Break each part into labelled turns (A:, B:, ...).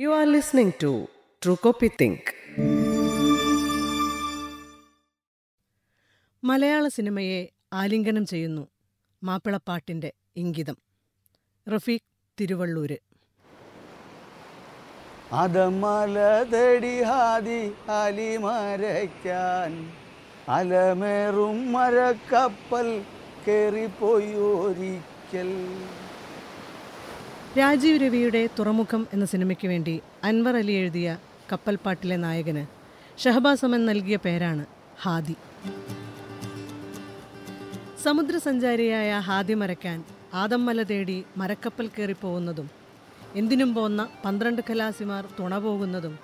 A: You are listening to True Copy Think.
B: മലയാള സിനിമയെ ആലിംഗനം ചെയ്യുന്നു മാപ്പിളപ്പാട്ടിന്റെ ഇംഗിതം. റഫീഖ് തിരുവള്ളൂര്.
C: അതമലതടി ഹാദി അലിമരയ്ക്കാൻ അലമേറും മരക്കപ്പൽ കേറിപ്പോയി ഒരിക്കൽ
B: രാജീവ് രവിയുടെ തുറമുഖം എന്ന സിനിമയ്ക്ക് വേണ്ടി അൻവർ അലി എഴുതിയ കപ്പൽപ്പാട്ടിലെ നായകന് ഷഹബാസ് അമൻ നൽകിയ പേരാണ് ഹാദി. സമുദ്രസഞ്ചാരിയായ ഹാദി മരയ്ക്കാൻ ആദം മല തേടി മരക്കപ്പൽ കയറിപ്പോകുന്നതും എന്തിനും പോന്ന പന്ത്രണ്ട് കലാസിമാർ തുണ പോകുന്നതും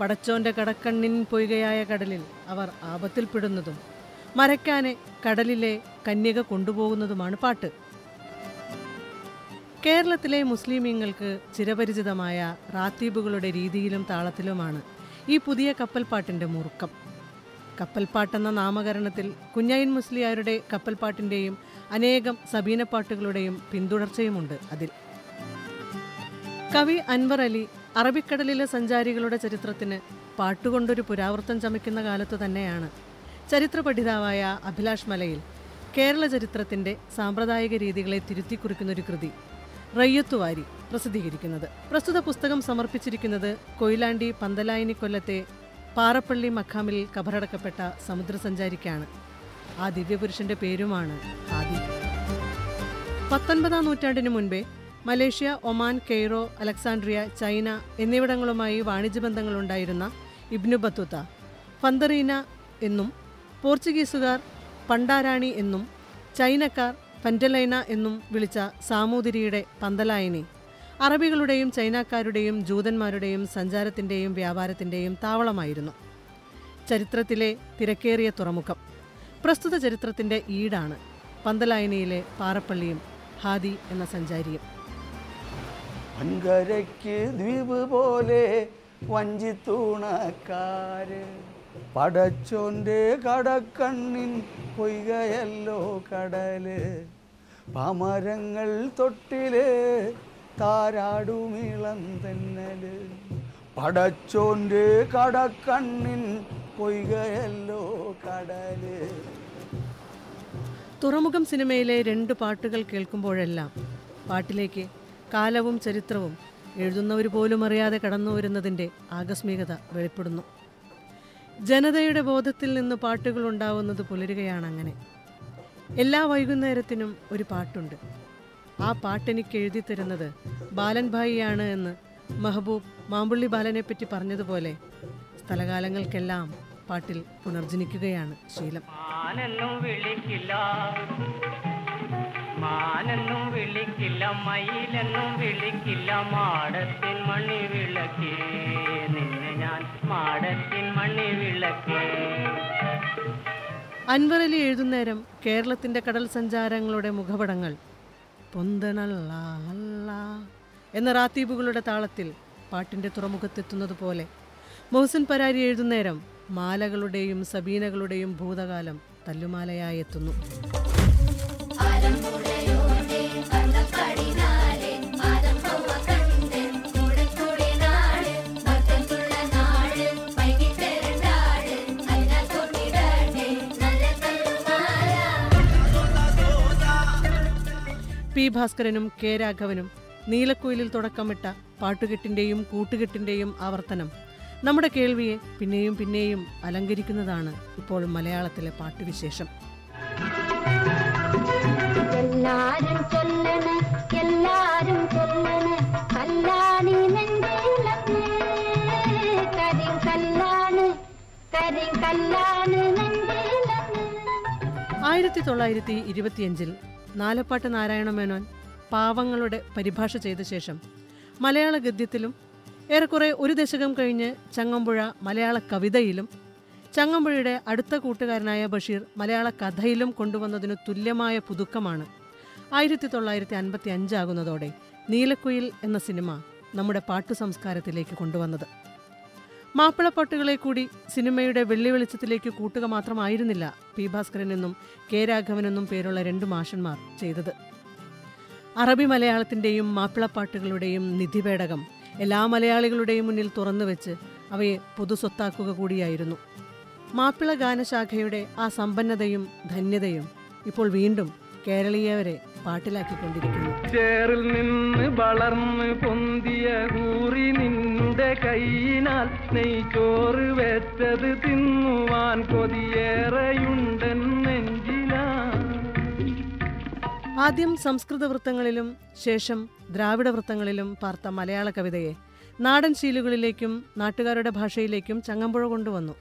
B: പടച്ചോന്റെ കടക്കണ്ണിൻ പൊയ്കയായ കടലിൽ അവർ ആപത്തിൽപ്പെടുന്നതും മരക്കാനെ കടലിലെ കന്യക കൊണ്ടുപോകുന്നതുമാണ് പാട്ട്. കേരളത്തിലെ മുസ്ലിമീങ്ങൾക്ക് ചിരപരിചിതമായ റാത്തീബുകളുടെ രീതിയിലും താളത്തിലുമാണ് ഈ പുതിയ കപ്പൽപ്പാട്ടിന്റെ മുറുക്കം. കപ്പൽപ്പാട്ടെന്ന നാമകരണത്തിൽ കുഞ്ഞായിൻ മുസ്ലിയാരുടെ കപ്പൽപ്പാട്ടിന്റെയും അനേകം സബീനപ്പാട്ടുകളുടെയും പിന്തുടർച്ചയുമുണ്ട് അതിൽ. കവി അൻവർ അലി അറബിക്കടലിലെ സഞ്ചാരികളുടെ ചരിത്രത്തിന് പാട്ടുകൊണ്ടൊരു പുരാവൃത്തം ചമയ്ക്കുന്ന കാലത്തു തന്നെയാണ്. ചരിത്ര പഠിതാവായ അഭിലാഷ് മലയിൽ കേരള ചരിത്രത്തിന്റെ സാമ്പ്രദായിക രീതികളെ തിരുത്തിക്കുറിക്കുന്ന ഒരു കൃതി റയ്യത്തുവാരി പ്രസിദ്ധീകരിക്കുന്നത്. പ്രസ്തുത പുസ്തകം സമർപ്പിച്ചിരിക്കുന്നത് കൊയിലാണ്ടി പന്തലായിനി കൊല്ലത്തെ പാറപ്പള്ളി മഖാമിൽ കബറടക്കപ്പെട്ട സമുദ്രസഞ്ചാരിക്കാണ്. ആ ദിവ്യപുരുഷന്റെ പേരുമാണ് ആദി. പത്തൊൻപതാം നൂറ്റാണ്ടിനു മുൻപേ Malaysia Oman Cairo Alexandria China എന്നിവിടങ്ങളുമായി വാണിജ്യ ബന്ധങ്ങളുണ്ടായിരുന്ന ഇബ്നു ബത്തുത്ത ഫന്തറീന എന്നും പോർച്ചുഗീസുകാർ പണ്ടാരാണി എന്നും ചൈനക്കാർ ഫെന്റലൈന എന്നും വിളിച്ച സാമൂതിരിയുടെ പന്തലായനി. അറബികളുടെയും ചൈനക്കാരുടെയും ജൂതന്മാരുടെയും സഞ്ചാരത്തിന്റെയും വ്യാപാരത്തിന്റെയും താവളമായിരുന്നു. ചരിത്രത്തിലെ തിരക്കേറിയ തുറമുഖം. പ്രസ്തുത ചരിത്രത്തിന്റെ ഈടാണ് പന്തലായനിയിലെ പാറപ്പള്ളിയും ഹാദി എന്ന സഞ്ചാരിയും.
C: വൻകരയ്ക്ക് ദ്വീപ് പോലെ വഞ്ചിത്തൂണക്കാര്. പടച്ചോന്റെ കടക്കണ്ണിൻ പൊയ്കയല്ലോ കടൽ. പാമരങ്ങൾ തൊട്ടിൽ താരാടുമിളം തെന്നൽ. പടച്ചോന്റെ കടക്കണ്ണിൻ പൊയ്കയല്ലോ കടൽ.
B: തുറമുഖം സിനിമയിലെ രണ്ട് പാട്ടുകൾ കേൾക്കുമ്പോഴെല്ലാം പാട്ടിലേക്ക് കാലവും ചരിത്രവും എഴുതുന്നവർ പോലും അറിയാതെ കടന്നു വരുന്നതിന്റെ ആകസ്മികത വെളിപ്പെടുന്നു. ജനതയുടെ ബോധത്തിൽ നിന്ന് പാട്ടുകൾ ഉണ്ടാവുന്നത് പുലരുകയാണ് അങ്ങനെ. എല്ലാ വൈകുന്നേരത്തിനും ഒരു പാട്ടുണ്ട്. ആ പാട്ടെനിക്ക് എഴുതി തരുന്നത് ബാലൻ എന്ന് മെഹബൂബ് മാമ്പുള്ളി ബാലനെപ്പറ്റി പറഞ്ഞതുപോലെ സ്ഥലകാലങ്ങൾക്കെല്ലാം പാട്ടിൽ പുനർജനിക്കുകയാണ് ശീലം.
D: മാനെന്നും വിളിക്കില്ല മയിലെന്നും വിളിക്കില്ല മാടത്തിൻ മണി വിളക്കേ നിന്നെ ഞാൻ മാടത്തിൻ മണി വിളക്കേ.
B: അൻവർ അലി എഴുതുന്നേരം കേരളത്തിന്റെ കടൽ സഞ്ചാരങ്ങളുടെ മുഖപടങ്ങൾ. പൊന്തണല്ല എന്ന റാത്തീബുകളുടെ താളത്തിൽ പാട്ടിന്റെ തുറമുഖത്തെത്തുന്നത് പോലെ. മൊഹസിൻ പരാരി എഴുതുന്നേരം മാലകളുടെയും സബീനകളുടെയും ഭൂതകാലം തല്ലുമാലയായി എത്തുന്നു. പി ഭാസ്കരനും കെ രാഘവനും നീലക്കുയിലിൽ തുടക്കമിട്ട പാട്ടുകെട്ടിന്റെയും കൂട്ടുകെട്ടിന്റെയും ആവർത്തനം. നമ്മുടെ കേൾവിയെ പിന്നെയും പിന്നെയും അലങ്കരിക്കുന്നതാണ് ഇപ്പോൾ മലയാളത്തിലെ പാട്ടുവിശേഷം.
E: എല്ലാരും ചൊല്ലണ എല്ലാരും ചൊല്ലണ കല്ലാണി നെഞ്ചിലത്ത് കരിങ്കല്ലാണ് കരിങ്കല്ലാണ് നെഞ്ചിലത്ത്
B: ആയിരത്തി തൊള്ളായിരത്തി ഇരുപത്തിയഞ്ചിൽ നാലപ്പാട്ട് നാരായണ മേനോൻ പാവങ്ങളുടെ പരിഭാഷ ചെയ്ത ശേഷം മലയാള ഗദ്യത്തിലും ഏറെക്കുറെ ഒരു ദശകം കഴിഞ്ഞ് ചങ്ങമ്പുഴ മലയാള കവിതയിലും ചങ്ങമ്പുഴയുടെ അടുത്ത കൂട്ടുകാരനായ ബഷീർ മലയാള കഥയിലും കൊണ്ടുവന്നതിനു തുല്യമായ പുതുക്കമാണ്. ആയിരത്തി തൊള്ളായിരത്തി അൻപത്തി അഞ്ചാകുന്നതോടെ നീലക്കുയിൽ എന്ന സിനിമ നമ്മുടെ പാട്ടു സംസ്കാരത്തിലേക്ക് കൊണ്ടുവന്നത്. മാപ്പിളപ്പാട്ടുകളെ കൂടി സിനിമയുടെ വെള്ളി വെളിച്ചത്തിലേക്ക് കൂട്ടുക മാത്രമായിരുന്നില്ല പി ഭാസ്കരൻ എന്നും കെ രാഘവൻ എന്നും പേരുള്ള രണ്ട് മാഷന്മാർ ചെയ്തത്. അറബി മലയാളത്തിന്റെയും മാപ്പിളപ്പാട്ടുകളുടെയും നിധിപേടകം എല്ലാ മലയാളികളുടെയും മുന്നിൽ തുറന്നു വെച്ച് അവയെ പൊതുസ്വത്താക്കുക കൂടിയായിരുന്നു. മാപ്പിള ഗാനശാഖയുടെ ആ സമ്പന്നതയും ധന്യതയും ഇപ്പോൾ വീണ്ടും കേരളീയവരെ പാട്ടിലാക്കിക്കൊണ്ടിരിക്കുന്നു.
F: ചേറിൽ നിന്ന് വളർന്ന് പൊന്തിയ കൂറി നിന്നുടെ കൈയിനാൽ നെയ്ച്ചോറ് വെച്ചത് തിന്നുവാൻ കൊതിയേറെയുണ്ടൻ
B: ആദ്യം സംസ്കൃത വൃത്തങ്ങളിലും ശേഷം ദ്രാവിഡ വൃത്തങ്ങളിലും പാർത്ത മലയാള കവിതയെ നാടൻ ശീലുകളിലേക്കും നാട്ടുകാരുടെ ഭാഷയിലേക്കും ചങ്ങമ്പുഴ കൊണ്ടുവന്നു.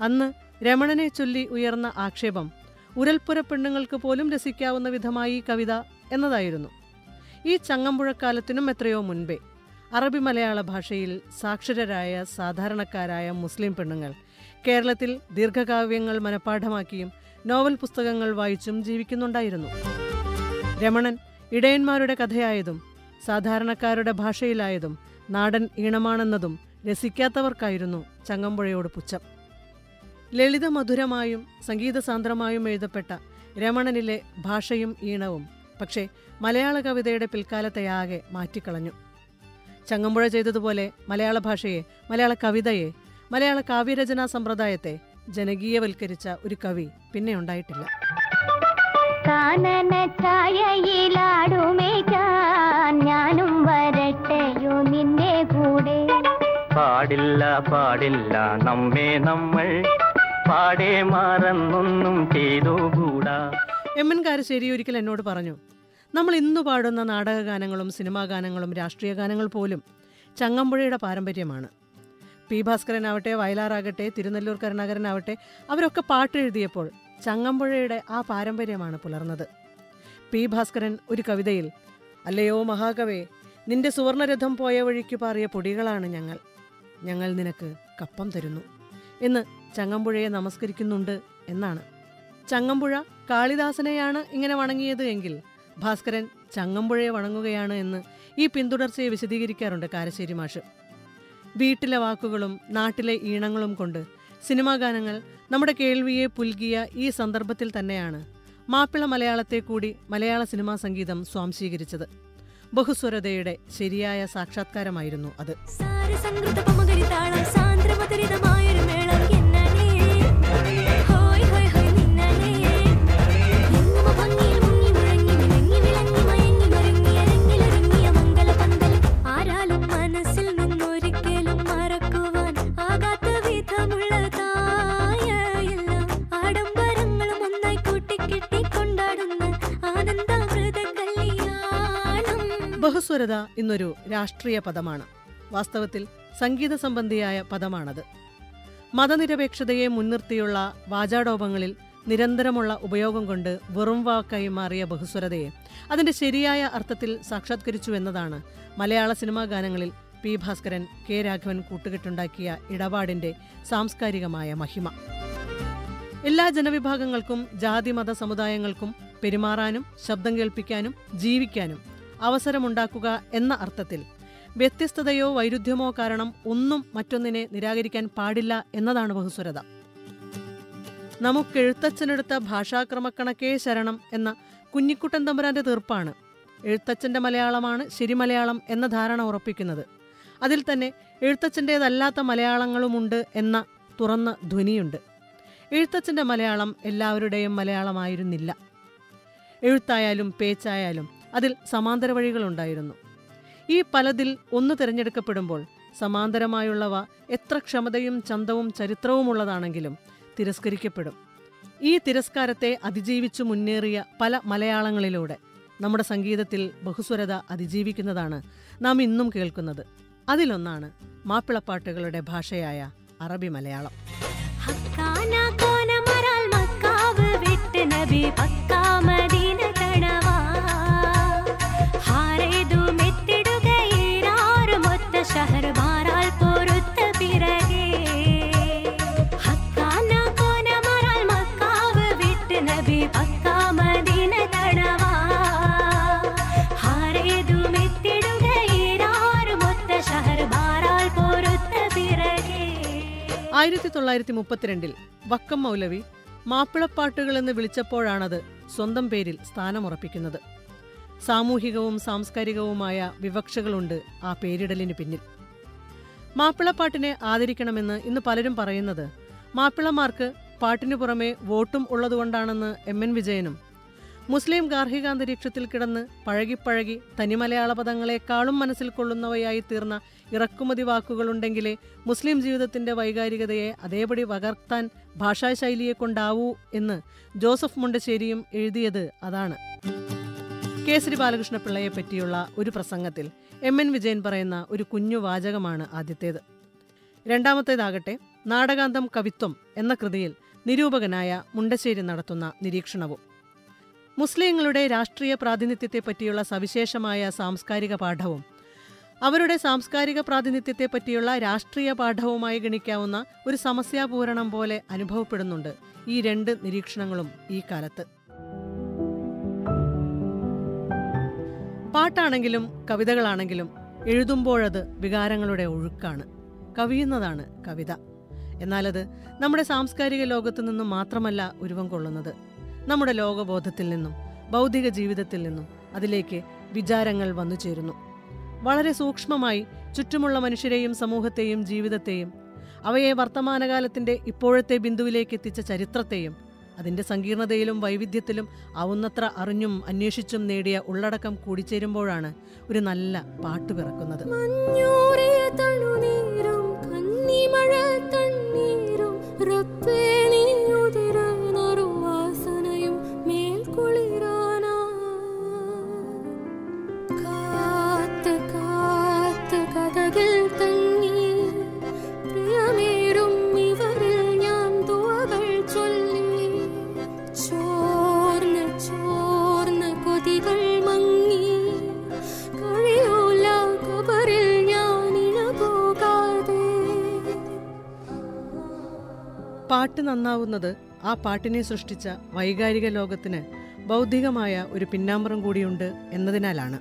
B: അന്ന് രമണനെ ചൊല്ലി ഉയർന്ന ആക്ഷേപം ഉരൽപ്പുര പെണ്ണുങ്ങൾക്ക് പോലും രസിക്കാവുന്ന വിധമായി കവിത എന്നതായിരുന്നു. ഈ ചങ്ങമ്പുഴക്കാലത്തിനും എത്രയോ മുൻപേ അറബി മലയാള ഭാഷയിൽ സാക്ഷരരായ സാധാരണക്കാരായ മുസ്ലിം പെണ്ണുങ്ങൾ. കേരളത്തിൽ ദീർഘകാവ്യങ്ങൾ മനഃപ്പാഠമാക്കിയും നോവൽ പുസ്തകങ്ങൾ വായിച്ചും ജീവിക്കുന്നുണ്ടായിരുന്നു. രമണൻ ഇടയന്മാരുടെ കഥയായതും സാധാരണക്കാരുടെ ഭാഷയിലായതും നാടൻ ഈണമാണെന്നതും രസിക്കാത്തവർക്കായിരുന്നു ചങ്ങമ്പുഴയോട് പുച്ഛം. ലളിതമധുരമായും സംഗീതസാന്ദ്രമായും എഴുതപ്പെട്ട രമണനിലെ ഭാഷയും ഈണവും പക്ഷേ മലയാള കവിതയുടെ പിൽക്കാലത്തെയാകെ മാറ്റിക്കളഞ്ഞു. ചങ്ങമ്പുഴ ചെയ്തതുപോലെ മലയാള ഭാഷയെ മലയാള കവിതയെ മലയാള കാവ്യരചനാ സമ്പ്രദായത്തെ ജനകീയവൽക്കരിച്ച ഒരു കവി പിന്നെ ഉണ്ടായിട്ടില്ല.
E: കാനന ഛായയിലാടുമേക്കാൻ ഞാനും വരട്ടെയോ നിന്റെ കൂടെ?
F: പാടില്ല പാടില്ല നമ്മെ നമ്മൾ പാടേ മാറന്നൊന്നും ചെയ്തുകൂടാ.
B: എം എൻ കാരശ്ശേരി ഒരിക്കൽ എന്നോട് പറഞ്ഞു നമ്മൾ ഇന്ന് പാടുന്ന നാടകഗാനങ്ങളും സിനിമാ ഗാനങ്ങളും രാഷ്ട്രീയ ഗാനങ്ങൾ പോലും ചങ്ങമ്പുഴയുടെ പാരമ്പര്യമാണ്. പി ഭാസ്കരനാവട്ടെ വയലാറാകട്ടെ തിരുനെല്ലൂർ കരുണാകരനാവട്ടെ അവരൊക്കെ പാട്ടെഴുതിയപ്പോൾ ചങ്ങമ്പുഴയുടെ ആ പാരമ്പര്യമാണ് പുലർന്നത്. പി ഭാസ്കരൻ ഒരു കവിതയിൽ അല്ലയോ മഹാകവേ നിന്റെ സുവർണരഥം പോയ വഴിക്ക് പാറിയ പൊടികളാണ് ഞങ്ങൾ. ഞങ്ങൾ നിനക്ക് കപ്പം തരുന്നു എന്ന് ചങ്ങമ്പുഴയെ നമസ്കരിക്കുന്നുണ്ട് എന്നാണ്. ചങ്ങമ്പുഴ കാളിദാസനെയാണ് ഇങ്ങനെ വണങ്ങിയത് എങ്കിൽ ഭാസ്കരൻ ചങ്ങമ്പുഴയെ വണങ്ങുകയാണ് എന്ന് ഈ പിന്തുടർച്ചയെ വിശദീകരിക്കാറുണ്ട് കാരശ്ശേരി മാഷ്. വീട്ടിലെ വാക്കുകളും നാട്ടിലെ ഈണങ്ങളും കൊണ്ട് സിനിമാ ഗാനങ്ങൾ നമ്മുടെ കേൾവിയെ പുൽകിയ ഈ സന്ദർഭത്തിൽ തന്നെയാണ് മാപ്പിള മലയാളത്തെ കൂടി മലയാള സിനിമാ സംഗീതം സ്വാംശീകരിച്ചത്. ബഹുസ്വരതയുടെ ശരിയായ സാക്ഷാത്കാരമായിരുന്നു അത്.
G: സാരസംഗൃതപമകരിതാളം
B: ബഹുസ്വരത ഇന്നൊരു രാഷ്ട്രീയ പദമാണ്. വാസ്തവത്തിൽ സംഗീത സംബന്ധിയായ പദമാണത്. മതനിരപേക്ഷതയെ മുൻനിർത്തിയുള്ള വാചാടോപങ്ങളിൽ നിരന്തരമുള്ള ഉപയോഗം കൊണ്ട് വെറും വാക്കായി മാറിയ ബഹുസ്വരതയെ അതിന്റെ ശരിയായ അർത്ഥത്തിൽ സാക്ഷാത്കരിച്ചു എന്നതാണ് മലയാള സിനിമാ ഗാനങ്ങളിൽ പി ഭാസ്കരൻ കെ രാഘവൻ കൂട്ടുകെട്ടുണ്ടാക്കിയ ഇടപാടിന്റെ സാംസ്കാരികമായ മഹിമ. എല്ലാ ജനവിഭാഗങ്ങൾക്കും ജാതി മത സമുദായങ്ങൾക്കും പെരുമാറാനും ശബ്ദം കേൾപ്പിക്കാനും ജീവിക്കാനും അവസരമുണ്ടാക്കുക എന്ന അർത്ഥത്തിൽ വ്യത്യസ്തതയോ വൈരുദ്ധ്യമോ കാരണം ഒന്നും മറ്റൊന്നിനെ നിരാകരിക്കാൻ പാടില്ല എന്നതാണ് ബഹുസ്വരത. നമുക്കെഴുത്തച്ഛനെടുത്ത ഭാഷാക്രമക്കണക്കേ ശരണം എന്ന കുഞ്ഞിക്കുട്ടൻ തമ്പുരാന്റെ തീർപ്പാണ്. എഴുത്തച്ഛന്റെ മലയാളമാണ് ശരി മലയാളം എന്ന ധാരണ ഉറപ്പിക്കുന്നത്. അതിൽ തന്നെ എഴുത്തച്ഛന്റേതല്ലാത്ത മലയാളങ്ങളുമുണ്ട് എന്ന തുറന്ന ധ്വനിയുണ്ട്. എഴുത്തച്ഛന്റെ മലയാളം എല്ലാവരുടെയും മലയാളമായിരുന്നില്ല. എഴുത്തായാലും പേച്ചായാലും അതിൽ സമാന്തര വഴികളുണ്ടായിരുന്നു. ഈ പലതിൽ ഒന്ന് തിരഞ്ഞെടുക്കപ്പെടുമ്പോൾ സമാന്തരമായുള്ളവ എത്ര ക്ഷമതയും ചന്തവും ചരിത്രവുമുള്ളതാണെങ്കിലും തിരസ്കരിക്കപ്പെടും. ഈ തിരസ്കാരത്തെ അതിജീവിച്ചു മുന്നേറിയ പല മലയാളങ്ങളിലൂടെ നമ്മുടെ സംഗീതത്തിൽ ബഹുസ്വരത അതിജീവിക്കുന്നതാണ് നാം ഇന്നും കേൾക്കുന്നത്. അതിലൊന്നാണ് മാപ്പിളപ്പാട്ടുകളുടെ ഭാഷയായ അറബി മലയാളം.
G: ഹക്കാന കോന വിട്ട് നബി പക്കാ
B: ആയിരത്തി തൊള്ളായിരത്തി മുപ്പത്തിരണ്ടിൽ വക്കം മൗലവി മാപ്പിളപ്പാട്ടുകൾ എന്ന് വിളിച്ചപ്പോഴാണത് സ്വന്തം പേരിൽ സ്ഥാനമുറപ്പിക്കുന്നത്. സാമൂഹികവും സാംസ്കാരികവുമായ വിവക്ഷകളുണ്ട് ആ പേരിടലിന് പിന്നിൽ. മാപ്പിളപ്പാട്ടിനെ ആദരിക്കണമെന്ന് ഇന്ന് പലരും പറയുന്നത് മാപ്പിളമാർക്ക് പാട്ടിനു പുറമെ വോട്ടും ഉള്ളതുകൊണ്ടാണെന്ന് എം എൻ വിജയനും മുസ്ലിം ഗാർഹികാന്തരീക്ഷത്തിൽ കിടന്ന് പഴകിപ്പഴകി തനിമലയാള പദങ്ങളെക്കാളും മനസ്സിൽ കൊള്ളുന്നവയായി തീർന്ന ഇറക്കുമതി വാക്കുകളുണ്ടെങ്കിലേ മുസ്ലിം ജീവിതത്തിന്റെ വൈകാരികതയെ അതേപടി വകർത്താൻ ഭാഷാശൈലിയെ കൊണ്ടാവൂ എന്ന് ജോസഫ് മുണ്ടശ്ശേരിയും എഴുതിയത് അതാണ്. കേസരി ബാലകൃഷ്ണപിള്ളയെ പറ്റിയുള്ള ഒരു പ്രസംഗത്തിൽ എം എൻ വിജയൻ പറയുന്ന ഒരു കുഞ്ഞു വാചകമാണ് ആദ്യത്തേത്. രണ്ടാമത്തേതാകട്ടെ നാടകാന്തം കവിത്വം എന്ന കൃതിയിൽ നിരൂപകനായ മുണ്ടശ്ശേരി നടത്തുന്ന നിരീക്ഷണവും. മുസ്ലിങ്ങളുടെ രാഷ്ട്രീയ പ്രാതിനിധ്യത്തെ പറ്റിയുള്ള സവിശേഷമായ സാംസ്കാരിക പാഠവും അവരുടെ സാംസ്കാരിക പ്രാതിനിധ്യത്തെ പറ്റിയുള്ള രാഷ്ട്രീയ പാഠവുമായി ഗണിക്കാവുന്ന ഒരു സമസ്യാപൂരണം പോലെ അനുഭവപ്പെടുന്നുണ്ട് ഈ രണ്ട് നിരീക്ഷണങ്ങളും ഈ കാലത്ത്. പാട്ടാണെങ്കിലും കവിതകളാണെങ്കിലും എഴുതുമ്പോഴത് വികാരങ്ങളുടെ ഒഴുക്കാണ് കവിയുന്നതാണ് കവിത. എന്നാലത് നമ്മുടെ സാംസ്കാരിക ലോകത്തു നിന്നും മാത്രമല്ല ഉരുവം കൊള്ളുന്നത്. നമ്മുടെ ലോകബോധത്തിൽ നിന്നും ഭൗതിക ജീവിതത്തിൽ നിന്നും അതിലേക്ക് വിചാരങ്ങൾ വന്നു ചേരുന്നു. വളരെ സൂക്ഷ്മമായി ചുറ്റുമുള്ള മനുഷ്യരെയും സമൂഹത്തെയും ജീവിതത്തെയും അവയെ വർത്തമാനകാലത്തിന്റെ ഇപ്പോഴത്തെ ബിന്ദുവിലേക്ക് എത്തിച്ച ചരിത്രത്തെയും അതിന്റെ സങ്കീർണതയിലും വൈവിധ്യത്തിലും ആവുന്നത്ര അറിഞ്ഞും അന്വേഷിച്ചും നേടിയ ഉള്ളടക്കം കൂടിച്ചേരുമ്പോഴാണ് ഒരു നല്ല പാട്ട് പിറക്കുന്നത്. പാട്ട് നന്നാവുന്നത് ആ പാട്ടിനെ സൃഷ്ടിച്ച വൈകാരിക ലോകത്തിന് ബൗദ്ധികമായ ഒരു പിന്നാമ്പുറം കൂടിയുണ്ട് എന്നതിനാലാണ്.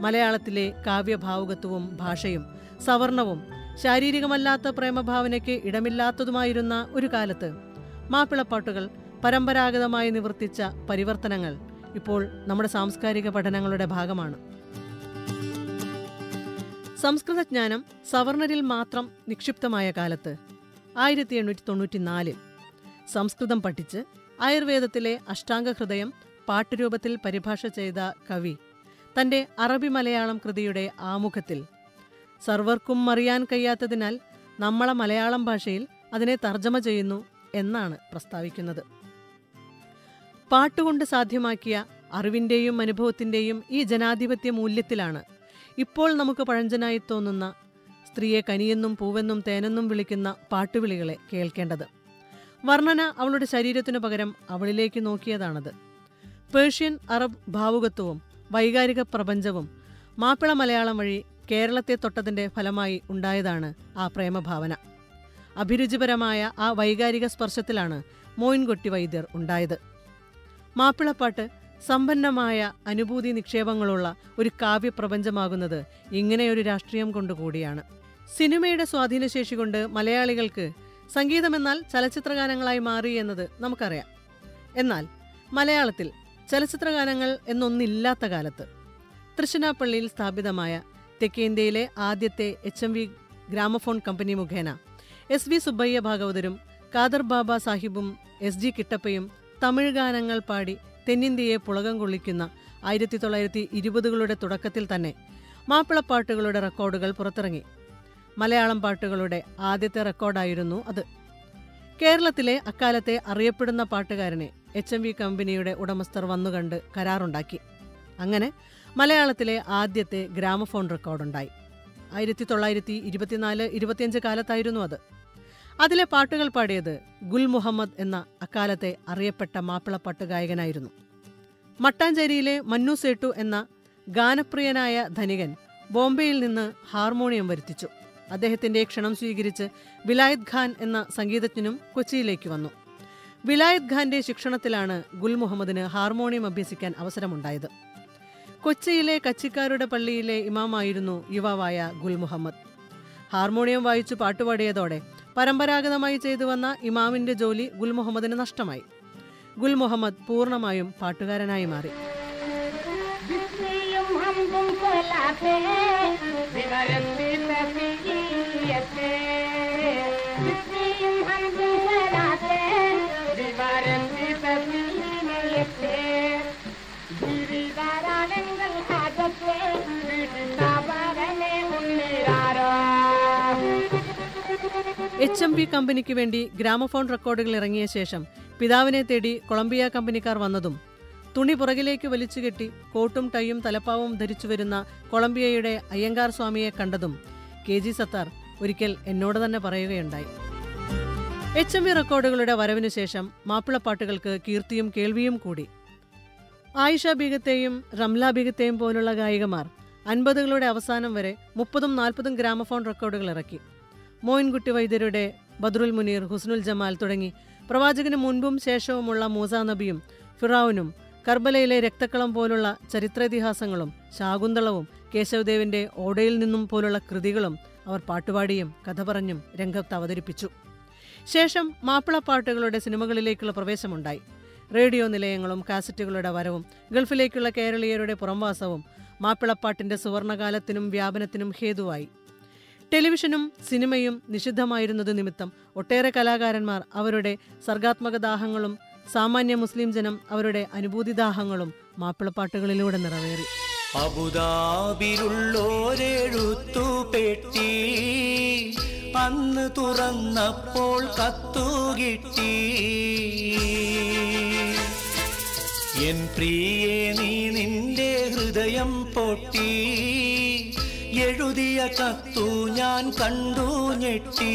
B: മലയാളത്തിലെ കാവ്യഭാവുകത്വവും ഭാഷയും സവർണവും ശാരീരികമല്ലാത്ത പ്രേമഭാവനയ്ക്ക് ഇടമില്ലാത്തതുമായിരുന്ന ഒരു കാലത്ത് മാപ്പിളപ്പാട്ടുകൾ പരമ്പരാഗതമായി നിവർത്തിച്ച പരിവർത്തനങ്ങൾ ഇപ്പോൾ നമ്മുടെ സാംസ്കാരിക പഠനങ്ങളുടെ ഭാഗമാണ്. സംസ്കൃതജ്ഞാനം സവർണരിൽ മാത്രം നിക്ഷിപ്തമായ കാലത്ത് ആയിരത്തി എണ്ണൂറ്റി തൊണ്ണൂറ്റിനാലിൽ സംസ്കൃതം പഠിച്ച് ആയുർവേദത്തിലെ അഷ്ടാംഗ ഹൃദയം പാട്ടുരൂപത്തിൽ പരിഭാഷ ചെയ്ത കവി തന്റെ അറബി മലയാളം കൃതിയുടെ ആമുഖത്തിൽ സർവർക്കും അറിയാൻ കഴിയാത്തതിനാൽ നമ്മളെ മലയാളം ഭാഷയിൽ അതിനെ തർജമ ചെയ്യുന്നു എന്നാണ് പ്രസ്താവിക്കുന്നത്. പാട്ടുകൊണ്ട് സാധ്യമാക്കിയ അറിവിന്റെയും അനുഭവത്തിന്റെയും ഈ ജനാധിപത്യ മൂല്യത്തിലാണ് ഇപ്പോൾ നമുക്ക് പഴഞ്ചനായി തോന്നുന്ന സ്ത്രീയെ കനിയെന്നും പൂവെന്നും തേനെന്നും വിളിക്കുന്ന പാട്ടുവിളികളെ കേൾക്കേണ്ടത്. വർണന അവളുടെ ശരീരത്തിനു പകരം അവളിലേക്ക് നോക്കിയതാണത്. പേർഷ്യൻ അറബ് ഭാവുകത്വവും വൈകാരിക പ്രപഞ്ചവും മാപ്പിള മലയാളം വഴി കേരളത്തെ തൊട്ടതിന്റെ ഫലമായി ഉണ്ടായതാണ് ആ പ്രേമഭാവന. അഭിരുചിപരമായ ആ വൈകാരിക സ്പർശത്തിലാണ് മോയിൻകൊട്ടി വൈദ്യർ ഉണ്ടായത്. മാപ്പിളപ്പാട്ട് സമ്പന്നമായ അനുഭൂതി നിക്ഷേപങ്ങളുള്ള ഒരു കാവ്യപ്രപഞ്ചമാകുന്നത് ഇങ്ങനെയൊരു രാഷ്ട്രീയം കൊണ്ടുകൂടിയാണ്. സിനിമയുടെ സ്വാധീനശേഷി കൊണ്ട് മലയാളികൾക്ക് സംഗീതമെന്നാൽ ചലച്ചിത്രഗാനങ്ങളായി മാറി എന്നത് നമുക്കറിയാം. എന്നാൽ മലയാളത്തിൽ ചലച്ചിത്രഗാനങ്ങൾ എന്നൊന്നില്ലാത്ത കാലത്ത് തൃശ്ശനാപ്പള്ളിയിൽ സ്ഥാപിതമായ തെക്കേന്ത്യയിലെ ആദ്യത്തെ H M V gramophone company മുഖേന എസ് വി സുബ്ബയ്യ ഭാഗവതരും കാദർ ബാബ സാഹിബും എസ് ജി കിട്ടപ്പയും തമിഴ് ഗാനങ്ങൾ പാടി തെന്നിന്ത്യയെ പുളകം കൊള്ളിക്കുന്ന ആയിരത്തി തൊള്ളായിരത്തി ഇരുപതുകളുടെ തുടക്കത്തിൽ തന്നെ മാപ്പിളപ്പാട്ടുകളുടെ റെക്കോർഡുകൾ പുറത്തിറങ്ങി. മലയാളം പാട്ടുകളുടെ ആദ്യത്തെ റെക്കോർഡായിരുന്നു അത്. കേരളത്തിലെ അക്കാലത്തെ അറിയപ്പെടുന്ന പാട്ടുകാരനെ എച്ച് എം വി കമ്പനിയുടെ ഉടമസ്ഥർ വന്നുകണ്ട് കരാറുണ്ടാക്കി. അങ്ങനെ മലയാളത്തിലെ ആദ്യത്തെ ഗ്രാമഫോൺ റെക്കോർഡുണ്ടായി. ആയിരത്തി തൊള്ളായിരത്തി ഇരുപത്തിനാല് ഇരുപത്തിയഞ്ച് കാലത്തായിരുന്നു അത്. അതിലെ പാട്ടുകൾ പാടിയത് ഗുൽ മുഹമ്മദ് എന്ന അക്കാലത്തെ അറിയപ്പെട്ട മാപ്പിളപ്പാട്ട് ഗായകനായിരുന്നു മട്ടാഞ്ചേരിയിലെ മന്നു സേട്ടു എന്ന ഗാനപ്രിയനായ ധനികൻ ബോംബെയിൽ നിന്ന് ഹാർമോണിയം വരുത്തിച്ചു. അദ്ദേഹത്തിന്റെ ക്ഷണം സ്വീകരിച്ച് വിലായത് ഖാൻ എന്ന സംഗീതജ്ഞനും കൊച്ചിയിലേക്ക് വന്നു. വിലായത് ഖാന്റെ ശിക്ഷണത്തിലാണ് ഗുൽ മുഹമ്മദിന് ഹാർമോണിയം അഭ്യസിക്കാൻ അവസരമുണ്ടായത്. കൊച്ചിയിലെ കച്ചിക്കാരുടെ പള്ളിയിലെ ഇമാമായിരുന്നു യുവാവായ ഗുൽ മുഹമ്മദ്. ഹാർമോണിയം വായിച്ചു പാട്ടുപാടിയതോടെ പരമ്പരാഗതമായി ചെയ്തു വന്ന ഇമാമിന്റെ ജോലി ഗുൽ മുഹമ്മദിന് നഷ്ടമായി. ഗുൽ മുഹമ്മദ് പൂർണമായും പാട്ടുകാരനായി മാറി. എച്ച് എം പി കമ്പനിക്ക് വേണ്ടി ഗ്രാമഫോൺ റെക്കോർഡുകൾ ഇറങ്ങിയ ശേഷം പിതാവിനെ തേടി കൊളംബിയ കമ്പനിക്കാർ വന്നതും തുണി പുറകിലേക്ക് വലിച്ചുകെട്ടി കോട്ടും ടൈയും തലപ്പാവും ധരിച്ചു വരുന്ന കൊളംബിയയുടെ അയ്യങ്കാർ സ്വാമിയെ കണ്ടതും കെ ജി സത്താർ ഒരിക്കൽ എന്നോട് തന്നെ പറയുകയുണ്ടായി. എച്ച് എം വി റെക്കോർഡുകളുടെ വരവിനു ശേഷം മാപ്പിളപ്പാട്ടുകൾക്ക് കീർത്തിയും കേൾവിയും കൂടി. ആയിഷ ബീഗത്തെയും റംല ബീഗത്തെയും പോലുള്ള ഗായികമാർ അൻപതുകളുടെ അവസാനം വരെ മുപ്പതും നാൽപ്പതും ഗ്രാമഫോൺ റെക്കോർഡുകൾ ഇറക്കി. മോയിൻകുട്ടി വൈദ്യരുടെ ബദ്രുൽ മുനീർ ഹുസ്നുൽ ജമാൽ തുടങ്ങി പ്രവാചകന് മുൻപും ശേഷവുമുള്ള മൂസാ നബിയും ഫിറാവുനും കർബലയിലെ രക്തക്കളം പോലുള്ള ചരിത്രേതിഹാസങ്ങളും ശാകുന്തളവും കേശവദേവിന്റെ ഓടയിൽ നിന്നും പോലുള്ള കൃതികളും അവർ പാട്ടുപാടിയും കഥ പറഞ്ഞും രംഗത്ത് അവതരിപ്പിച്ചു. ശേഷം മാപ്പിളപ്പാട്ടുകളുടെ സിനിമകളിലേക്കുള്ള പ്രവേശമുണ്ടായി. റേഡിയോ നിലയങ്ങളും കാസറ്റുകളുടെ വരവും ഗൾഫിലേക്കുള്ള കേരളീയരുടെ പുറംവാസവും മാപ്പിളപ്പാട്ടിന്റെ സുവർണകാലത്തിനും വ്യാപനത്തിനും ഹേതുവായി. ടെലിവിഷനും സിനിമയും നിഷിദ്ധമായിരുന്നത് നിമിത്തം ഒട്ടേറെ കലാകാരന്മാർ അവരുടെ സർഗാത്മക ദാഹങ്ങളും സാമാന്യ മുസ്ലിം ജനം അവരുടെ അനുഭൂതി ദാഹങ്ങളും മാപ്പിളപ്പാട്ടുകളിലൂടെ നിറവേറി.
H: അബുദാബിലുള്ളോരെഴുത്തു പെട്ടി അന്ന് തുറന്നപ്പോൾ കത്തുകിട്ടി എൻ പ്രിയേ നീ നിന്റെ ഹൃദയം പൊട്ടി. എഴുതിയ കത്തു ഞാൻ കണ്ടു ഞെട്ടി.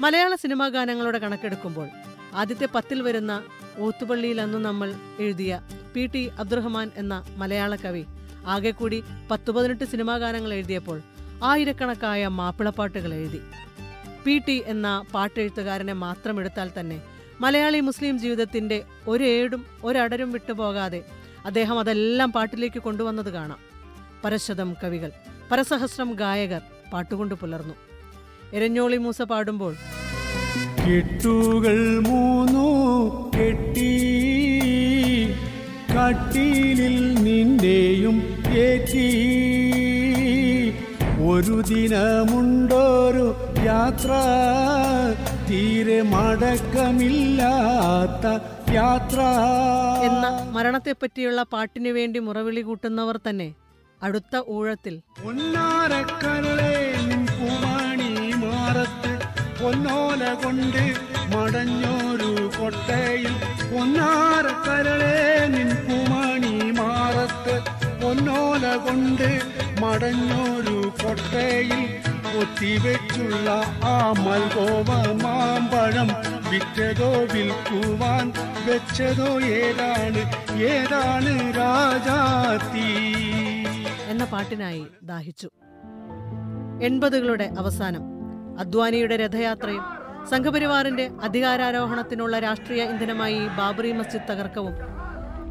B: മലയാള സിനിമാ ഗാനങ്ങളുടെ കണക്കെടുക്കുമ്പോൾ ആദ്യത്തെ പത്തിൽ വരുന്ന ഓത്തുപള്ളിയിൽ അന്ന് നമ്മൾ എഴുതിയ പി ടി അബ്ദുറഹ്മാൻ എന്ന മലയാള കവി ആകെ കൂടി പത്തു പതിനെട്ട് സിനിമാ ഗാനങ്ങൾ എഴുതിയപ്പോൾ ആയിരക്കണക്കായ മാപ്പിളപ്പാട്ടുകൾ എഴുതി. പി ടി എന്ന പാട്ടെഴുത്തുകാരനെ മാത്രം എടുത്താൽ തന്നെ മലയാളി മുസ്ലിം ജീവിതത്തിന്റെ ഒരേടും ഒരടരും വിട്ടുപോകാതെ അദ്ദേഹം അതെല്ലാം പാട്ടിലേക്ക് കൊണ്ടുവന്നത് കാണാം. പരശതം കവികൾ പരസഹസ്രം ഗായകർ പാട്ടുകൊണ്ട് പുലർന്നു. എരഞ്ഞോളി മൂസ പാടുമ്പോൾ
C: കെട്ടുകൾ മൂന്നു കെട്ടി കട്ടിലിൽ നിന്റെയും ഏറ്റി. ഒരു ദിനമുണ്ടൊരു യാത്ര തീരെ മടക്കമില്ലാത്ത യാത്ര.
B: എന്ന മരണത്തെപ്പറ്റിയുള്ള പാട്ടിനു വേണ്ടി മുറവിളി കൂട്ടുന്നവർ തന്നെ അടുത്ത ഊഴത്തിൽ.
C: പൊന്നോല കൊണ്ട് മടഞ്ഞോരു കൊട്ടയിൽ. പൊന്നാരക്കരളെ നിൻ പൂമണി മാറത്ത് പൊന്നോല കൊണ്ട് മടഞ്ഞോരു കൊട്ടയിൽ. ഒത്തിവെച്ചുള്ള ആ മൽഗോവ മാമ്പഴം വിറ്റതോ വിൽക്കുവാൻ വെച്ചതോ ഏതാണ്? ഏതാണ് രാജാത്തീ
B: എന്ന പാട്ടിനായി ദാഹിച്ചു. എൺപതുകളുടെ അവസാനം അദ്വാനിയുടെ രഥയാത്രയും സംഘപരിവാറിന്റെ അധികാരാരോഹണത്തിനുള്ള രാഷ്ട്രീയ ഇന്ധനമായി ബാബറി മസ്ജിദ് തകർക്കവും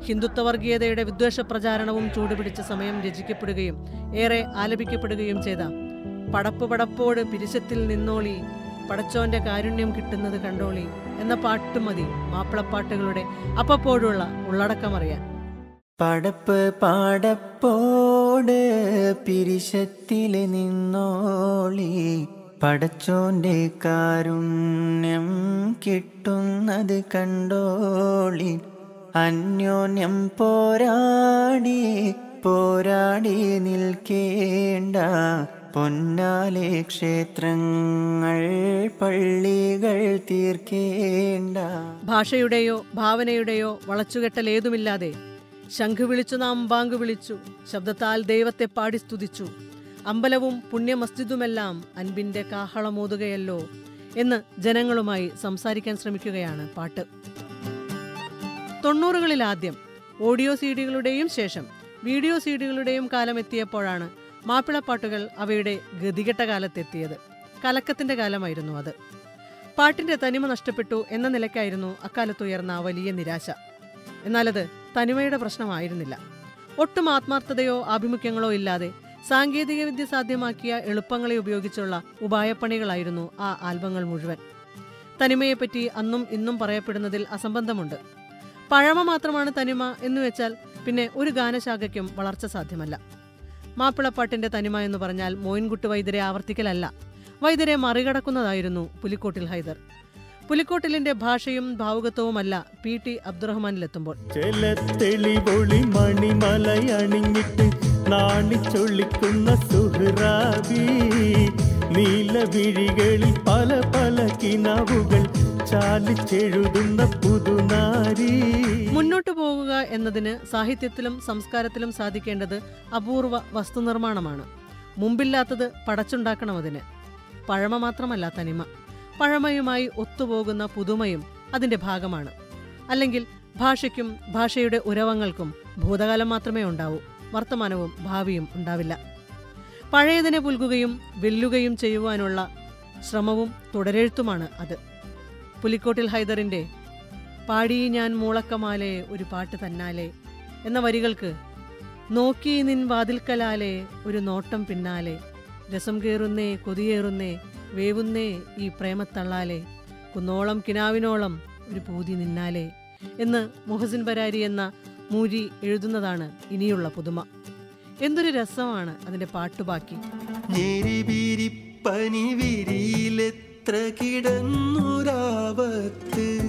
B: ഹിന്ദുത്വ വർഗീയതയുടെ വിദ്വേഷ പ്രചാരണവും ചൂടുപിടിച്ച സമയം രചിക്കപ്പെടുകയും ഏറെ ആലപിക്കപ്പെടുകയും ചെയ്ത പടപ്പ് പടപ്പോട് പിരിശത്തിൽ നിന്നോളി പടച്ചോന്റെ കാരുണ്യം കിട്ടുന്നത് കണ്ടോളി എന്ന പാട്ട് മതി മാപ്പിളപ്പാട്ടുകളുടെ അപ്പപ്പോഴുള്ള ഉള്ളടക്കമറിയാൻ.
H: പടപ്പ് പാടപ്പോട് പിരിശത്തിലെ നിന്നോളി. പടച്ചോന്റെ കാരുണ്യം കിട്ടുന്നത് കണ്ടോളി. അന്യോന്യം പോരാടി പോരാടി നിൽക്കേണ്ട. പൊന്നാലെ ക്ഷേത്രങ്ങൾ പള്ളികൾ തീർക്കേണ്ട.
B: ഭാഷയുടെയോ ഭാവനയുടെയോ വളച്ചുകെട്ടൽ ഏതുമില്ലാതെ ശംഖ് വിളിച്ചു നാം ബാങ്ക് വിളിച്ചു. ശബ്ദത്താൽ ദൈവത്തെ പാടി സ്തുതിച്ചു. അമ്പലവും പുണ്യമസ്ജിദുമെല്ലാം അൻപിന്റെ കാഹളമോതുകയല്ലോ എന്ന് ജനങ്ങളുമായി സംസാരിക്കാൻ ശ്രമിക്കുകയാണ് പാട്ട്. തൊണ്ണൂറുകളിൽ ആദ്യം ഓഡിയോ സീഡികളുടെയും ശേഷം വീഡിയോ സീഡികളുടെയും കാലം എത്തിയപ്പോഴാണ് മാപ്പിളപ്പാട്ടുകൾ അവയുടെ ഗതികെട്ട കാലത്തെത്തിയത്. കലക്കത്തിന്റെ കാലമായിരുന്നു അത്. പാട്ടിന്റെ തനിമ നഷ്ടപ്പെട്ടു എന്ന നിലയ്ക്കായിരുന്നു അക്കാലത്തുയർന്ന വലിയ നിരാശ. എന്നാലത് തനിമയുടെ പ്രശ്നമായിരുന്നില്ല. ഒട്ടും ആത്മാർത്ഥതയോ ആഭിമുഖ്യങ്ങളോ ഇല്ലാതെ സാങ്കേതികവിദ്യ സാധ്യമാക്കിയ എളുപ്പങ്ങളെ ഉപയോഗിച്ചുള്ള ഉപായപ്പണികളായിരുന്നു ആ ആൽബങ്ങൾ മുഴുവൻ. തനിമയെപ്പറ്റി അന്നും ഇന്നും പറയപ്പെടുന്നതിൽ അസംബന്ധമുണ്ട്. പഴമ മാത്രമാണ് തനിമ എന്ന് വെച്ചാൽ പിന്നെ ഒരു ഗാനശാഖയ്ക്കും വളർച്ച സാധ്യമല്ല. മാപ്പിളപ്പാട്ടിന്റെ തനിമ എന്ന് പറഞ്ഞാൽ മോയിൻകുട്ടി വൈദ്യരെ ആവർത്തിക്കലല്ല. വൈദ്യരെ മറികടക്കുന്നതായിരുന്നു പുലിക്കോട്ടിൽ ഹൈദർ. പുലിക്കോട്ടിലിന്റെ ഭാഷയും ഭാവുകത്വവുമല്ല പി ടി അബ്ദുറഹ്മാനിലെത്തുമ്പോൾ.
I: ചെലത്തെളിപൊളി മണിമലയണിഞ്ഞിട്ട് നാണിച്ചൊള്ളിക്കുന്ന സുഹ്റാബി നീലവിഴികളിൽ പല പല കിനാവുകൾ ചാലിച്ചെഴുതുന്ന പുതുനാരി.
B: മുന്നോട്ടു പോകുക എന്നതിന് സാഹിത്യത്തിലും സംസ്കാരത്തിലും സാധിക്കേണ്ടത് അപൂർവ വസ്തുനിർമ്മാണമാണ്. മുമ്പില്ലാത്തത് പടച്ചുണ്ടാക്കണം അതിന്. പഴമ മാത്രമല്ല തനിമ. പഴമയുമായി ഒത്തുപോകുന്ന പുതുമയും അതിന്റെ ഭാഗമാണ്. അല്ലെങ്കിൽ ഭാഷയ്ക്കും ഭാഷയുടെ ഉരവങ്ങൾക്കും ഭൂതകാലം മാത്രമേ ഉണ്ടാവൂ. വർത്തമാനവും ഭാവിയും ഉണ്ടാവില്ല. പഴയതിനെ പുൽകുകയും വെല്ലുകയും ചെയ്യുവാനുള്ള ശ്രമവും തുടരെഴുത്തുമാണ് അത്. പുലിക്കോട്ടിൽ ഹൈദറിന്റെ പാടി ഞാൻ മൂളക്കമാലെ ഒരു പാട്ട് തന്നാലെ എന്ന വരികൾക്ക് നോക്കി നിൻ വാതിൽക്കലാലെ ഒരു നോട്ടം പിന്നാലെ രസം കയറുന്നേ കൊതിയേറുന്നേ വേവുന്നേ ഈ പ്രേമത്തള്ളാലെ. കുന്നോളം കിനാവിനോളം ഒരു പൂതി നിന്നാലെ എന്ന് മുഹസിൻ ബരാരി എന്ന മൂരി എഴുതുന്നതാണ് ഇനിയുള്ള പുതുമ. എന്തൊരു രസമാണ് അതിന്റെ പാട്ടുബാക്കി
I: വിരിയിലെത്ര കിടന്നുരാവത്ത്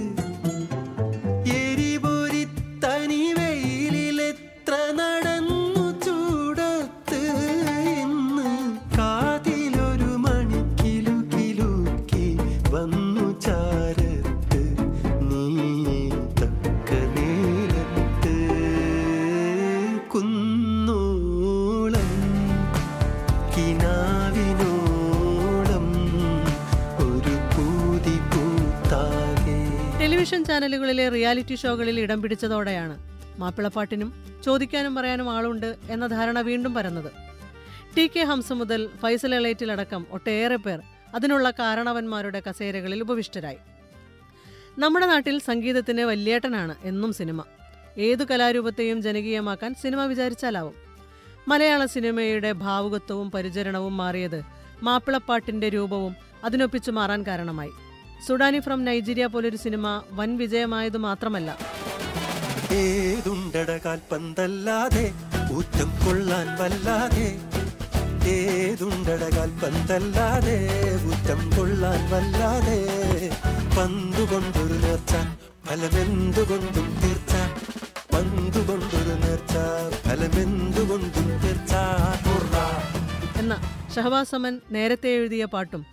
B: ചാനലുകളിലെ റിയാലിറ്റി ഷോകളിൽ ഇടം പിടിച്ചതോടെയാണ് മാപ്പിളപ്പാട്ടിനും ചോദിക്കാനും പറയാനും ആളുണ്ട് എന്ന ധാരണ വീണ്ടും പരന്നത്. ടി കെ ഹംസ മുതൽ ഫൈസൽ എളേറ്റിലടക്കം ഒട്ടേറെ പേർ അതിനുള്ള കാരണവന്മാരുടെ കസേരകളിൽ ഉപവിഷ്ടരായി. നമ്മുടെ നാട്ടിൽ സംഗീതത്തിന് വല്യേട്ടനാണ് എന്നും സിനിമ. ഏതു കലാരൂപത്തെയും ജനകീയമാക്കാൻ സിനിമ വിചാരിച്ചാലാവും. മലയാള സിനിമയുടെ ഭാവുകത്വവും പരിചരണവും മാറിയത് മാപ്പിളപ്പാട്ടിന്റെ രൂപവും അതിനൊപ്പിച്ചു മാറാൻ കാരണമായി. സുഡാനി ഫ്രം നൈജീരിയ പോലൊരു സിനിമ വൻ വിജയമായത് മാത്രമല്ല.
I: ഏതുണ്ടട കാൽപ്പന്തല്ലാതെ ഊറ്റം കൊള്ളാൻ വല്ലാതെ. ഏതുണ്ടട കാൽപ്പന്തല്ലാതെ ഊറ്റം കൊള്ളാൻ വല്ലാതെ. പന്തുകൊണ്ടൊരു നേർച്ച ഫലമെന്തുകൊണ്ടും തീർച്ച. പന്തുകൊണ്ടൊരു നേർച്ച ഫലമെന്തുകൊണ്ടും തീർച്ച. ഹുറാ.
B: എന്ന ഷഹബാസ് നേരത്തെ എഴുതിയ പാട്ടും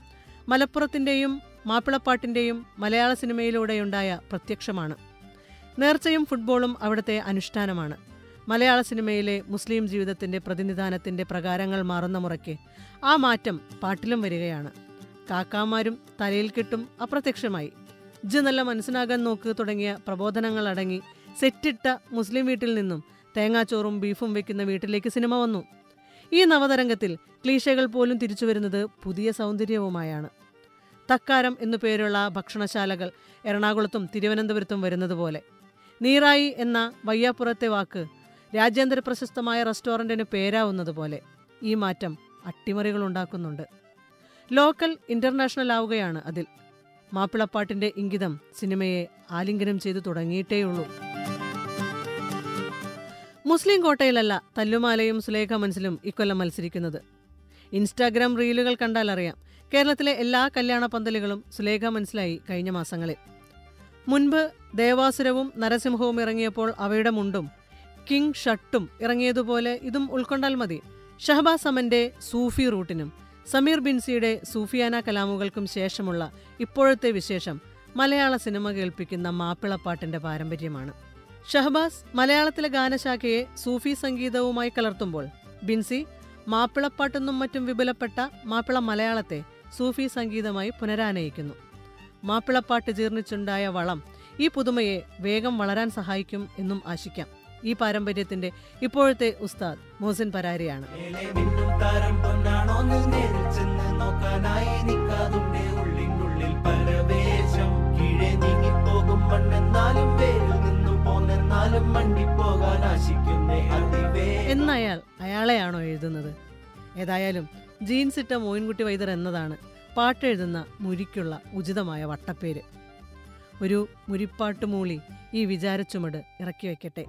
B: മലപ്പുറത്തിന്റെയും മാപ്പിളപ്പാട്ടിന്റെയും മലയാള സിനിമയിലൂടെയുണ്ടായ പ്രത്യക്ഷമാണ്. നേർച്ചയും ഫുട്ബോളും അവിടുത്തെ അനുഷ്ഠാനമാണ്. മലയാള സിനിമയിലെ മുസ്ലിം ജീവിതത്തിന്റെ പ്രതിനിധാനത്തിന്റെ പ്രകാരങ്ങൾ മാറുന്ന മുറയ്ക്ക് ആ മാറ്റം പാട്ടിലും വരികയാണ്. കാക്കാമാരും തലയിൽ കെട്ടും അപ്രത്യക്ഷമായി. ജ് നല്ല മനസ്സിനാകാൻ നോക്ക് തുടങ്ങിയ പ്രബോധനങ്ങൾ അടങ്ങി സെറ്റിട്ട മുസ്ലിം വീട്ടിൽ നിന്നും തേങ്ങാച്ചോറും ബീഫും വെക്കുന്ന വീട്ടിലേക്ക് സിനിമ വന്നു. ഈ നവതരംഗത്തിൽ ക്ലീശകൾ പോലും തിരിച്ചു വരുന്നത് പുതിയ സൗന്ദര്യവുമായാണ്. തക്കാരം എന്നു പേരുള്ള ഭക്ഷണശാലകൾ എറണാകുളത്തും തിരുവനന്തപുരത്തും വരുന്നത് പോലെ നീറായി എന്ന വയ്യാപ്പുറത്തെ വാക്ക് രാജ്യാന്തര പ്രശസ്തമായ റെസ്റ്റോറന്റിന് പേരാവുന്നതുപോലെ ഈ മാറ്റം അട്ടിമറികൾ ഉണ്ടാക്കുന്നുണ്ട്. ലോക്കൽ ഇന്റർനാഷണൽ ആവുകയാണ് അതിൽ. മാപ്പിളപ്പാട്ടിന്റെ ഇംഗിതം സിനിമയെ ആലിംഗനം ചെയ്തു തുടങ്ങിയിട്ടേയുള്ളൂ. മുസ്ലിം കോട്ടയിലല്ല തല്ലുമാലയും സുലേഖ മനസ്സിലും ഇക്കൊല്ലം മത്സരിക്കുന്നത്. ഇൻസ്റ്റാഗ്രാം റീലുകൾ കണ്ടാൽ അറിയാം കേരളത്തിലെ എല്ലാ കല്യാണ പന്തലുകളും സുലേഖ മനസ്സിലായി കഴിഞ്ഞ മാസങ്ങളിൽ. മുൻപ് ദേവാസുരവും നരസിംഹവും ഇറങ്ങിയപ്പോൾ അവയുടെ മുണ്ടും കിങ് ഷട്ടും ഇറങ്ങിയതുപോലെ ഇതും ഉൾക്കൊണ്ടാൽ മതി. ഷഹബാസ് അമന്റെ സൂഫി റൂട്ടിനും സമീർ ബിൻസിയുടെ സൂഫിയാന കലാമുകൾക്കും ശേഷമുള്ള ഇപ്പോഴത്തെ വിശേഷം മലയാള സിനിമ കേൾപ്പിക്കുന്ന മാപ്പിളപ്പാട്ടിന്റെ പാരമ്പര്യമാണ്. ഷഹബാസ് മലയാളത്തിലെ ഗാനശാഖയെ സൂഫി സംഗീതവുമായി കലർത്തുമ്പോൾ ബിൻസി മാപ്പിളപ്പാട്ടെന്നും മറ്റും വിപുലപ്പെട്ട മാപ്പിള മലയാളത്തെ സൂഫി സംഗീതമായി പുനരാനയിക്കുന്നു. മാപ്പിളപ്പാട്ട് ജീർണിച്ചുണ്ടായ വളം ഈ പുതുമയെ വേഗം വളരാൻ സഹായിക്കും എന്നും ആശിക്കാം. ഈ പാരമ്പര്യത്തിന്റെ ഇപ്പോഴത്തെ ഉസ്താദ് മോസിൻ പരാരിയാണ്. എന്നയാൾ അയാളെയാണോ എഴുതുന്നത്? ഏതായാലും ജീൻസ് ഇട്ട മോയിൻകുട്ടി വൈദ്യർ എന്നതാണ് പാട്ടെഴുതുന്ന മുരിക്കുള്ള ഉചിതമായ വട്ടപ്പേര്. ഒരു മുരിപ്പാട്ടുമൂളി ഈ വിചാരച്ചുമട് ഇറക്കി വയ്ക്കട്ടെ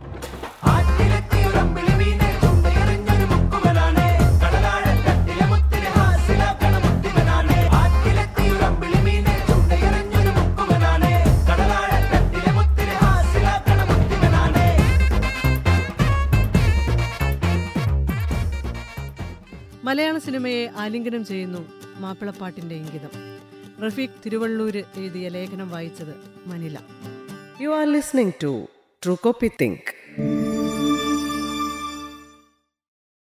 B: മലയാള സിനിമയെ ആലിംഗനം ചെയ്യുന്നു മാപ്പിളപ്പാട്ടിന്റെ ഇംഗിതം റഫീഖ് തിരുവള്ളൂര് എഴുതിയ ലേഖനം വായിച്ചത് Manila
A: you are listening to True Copy Think.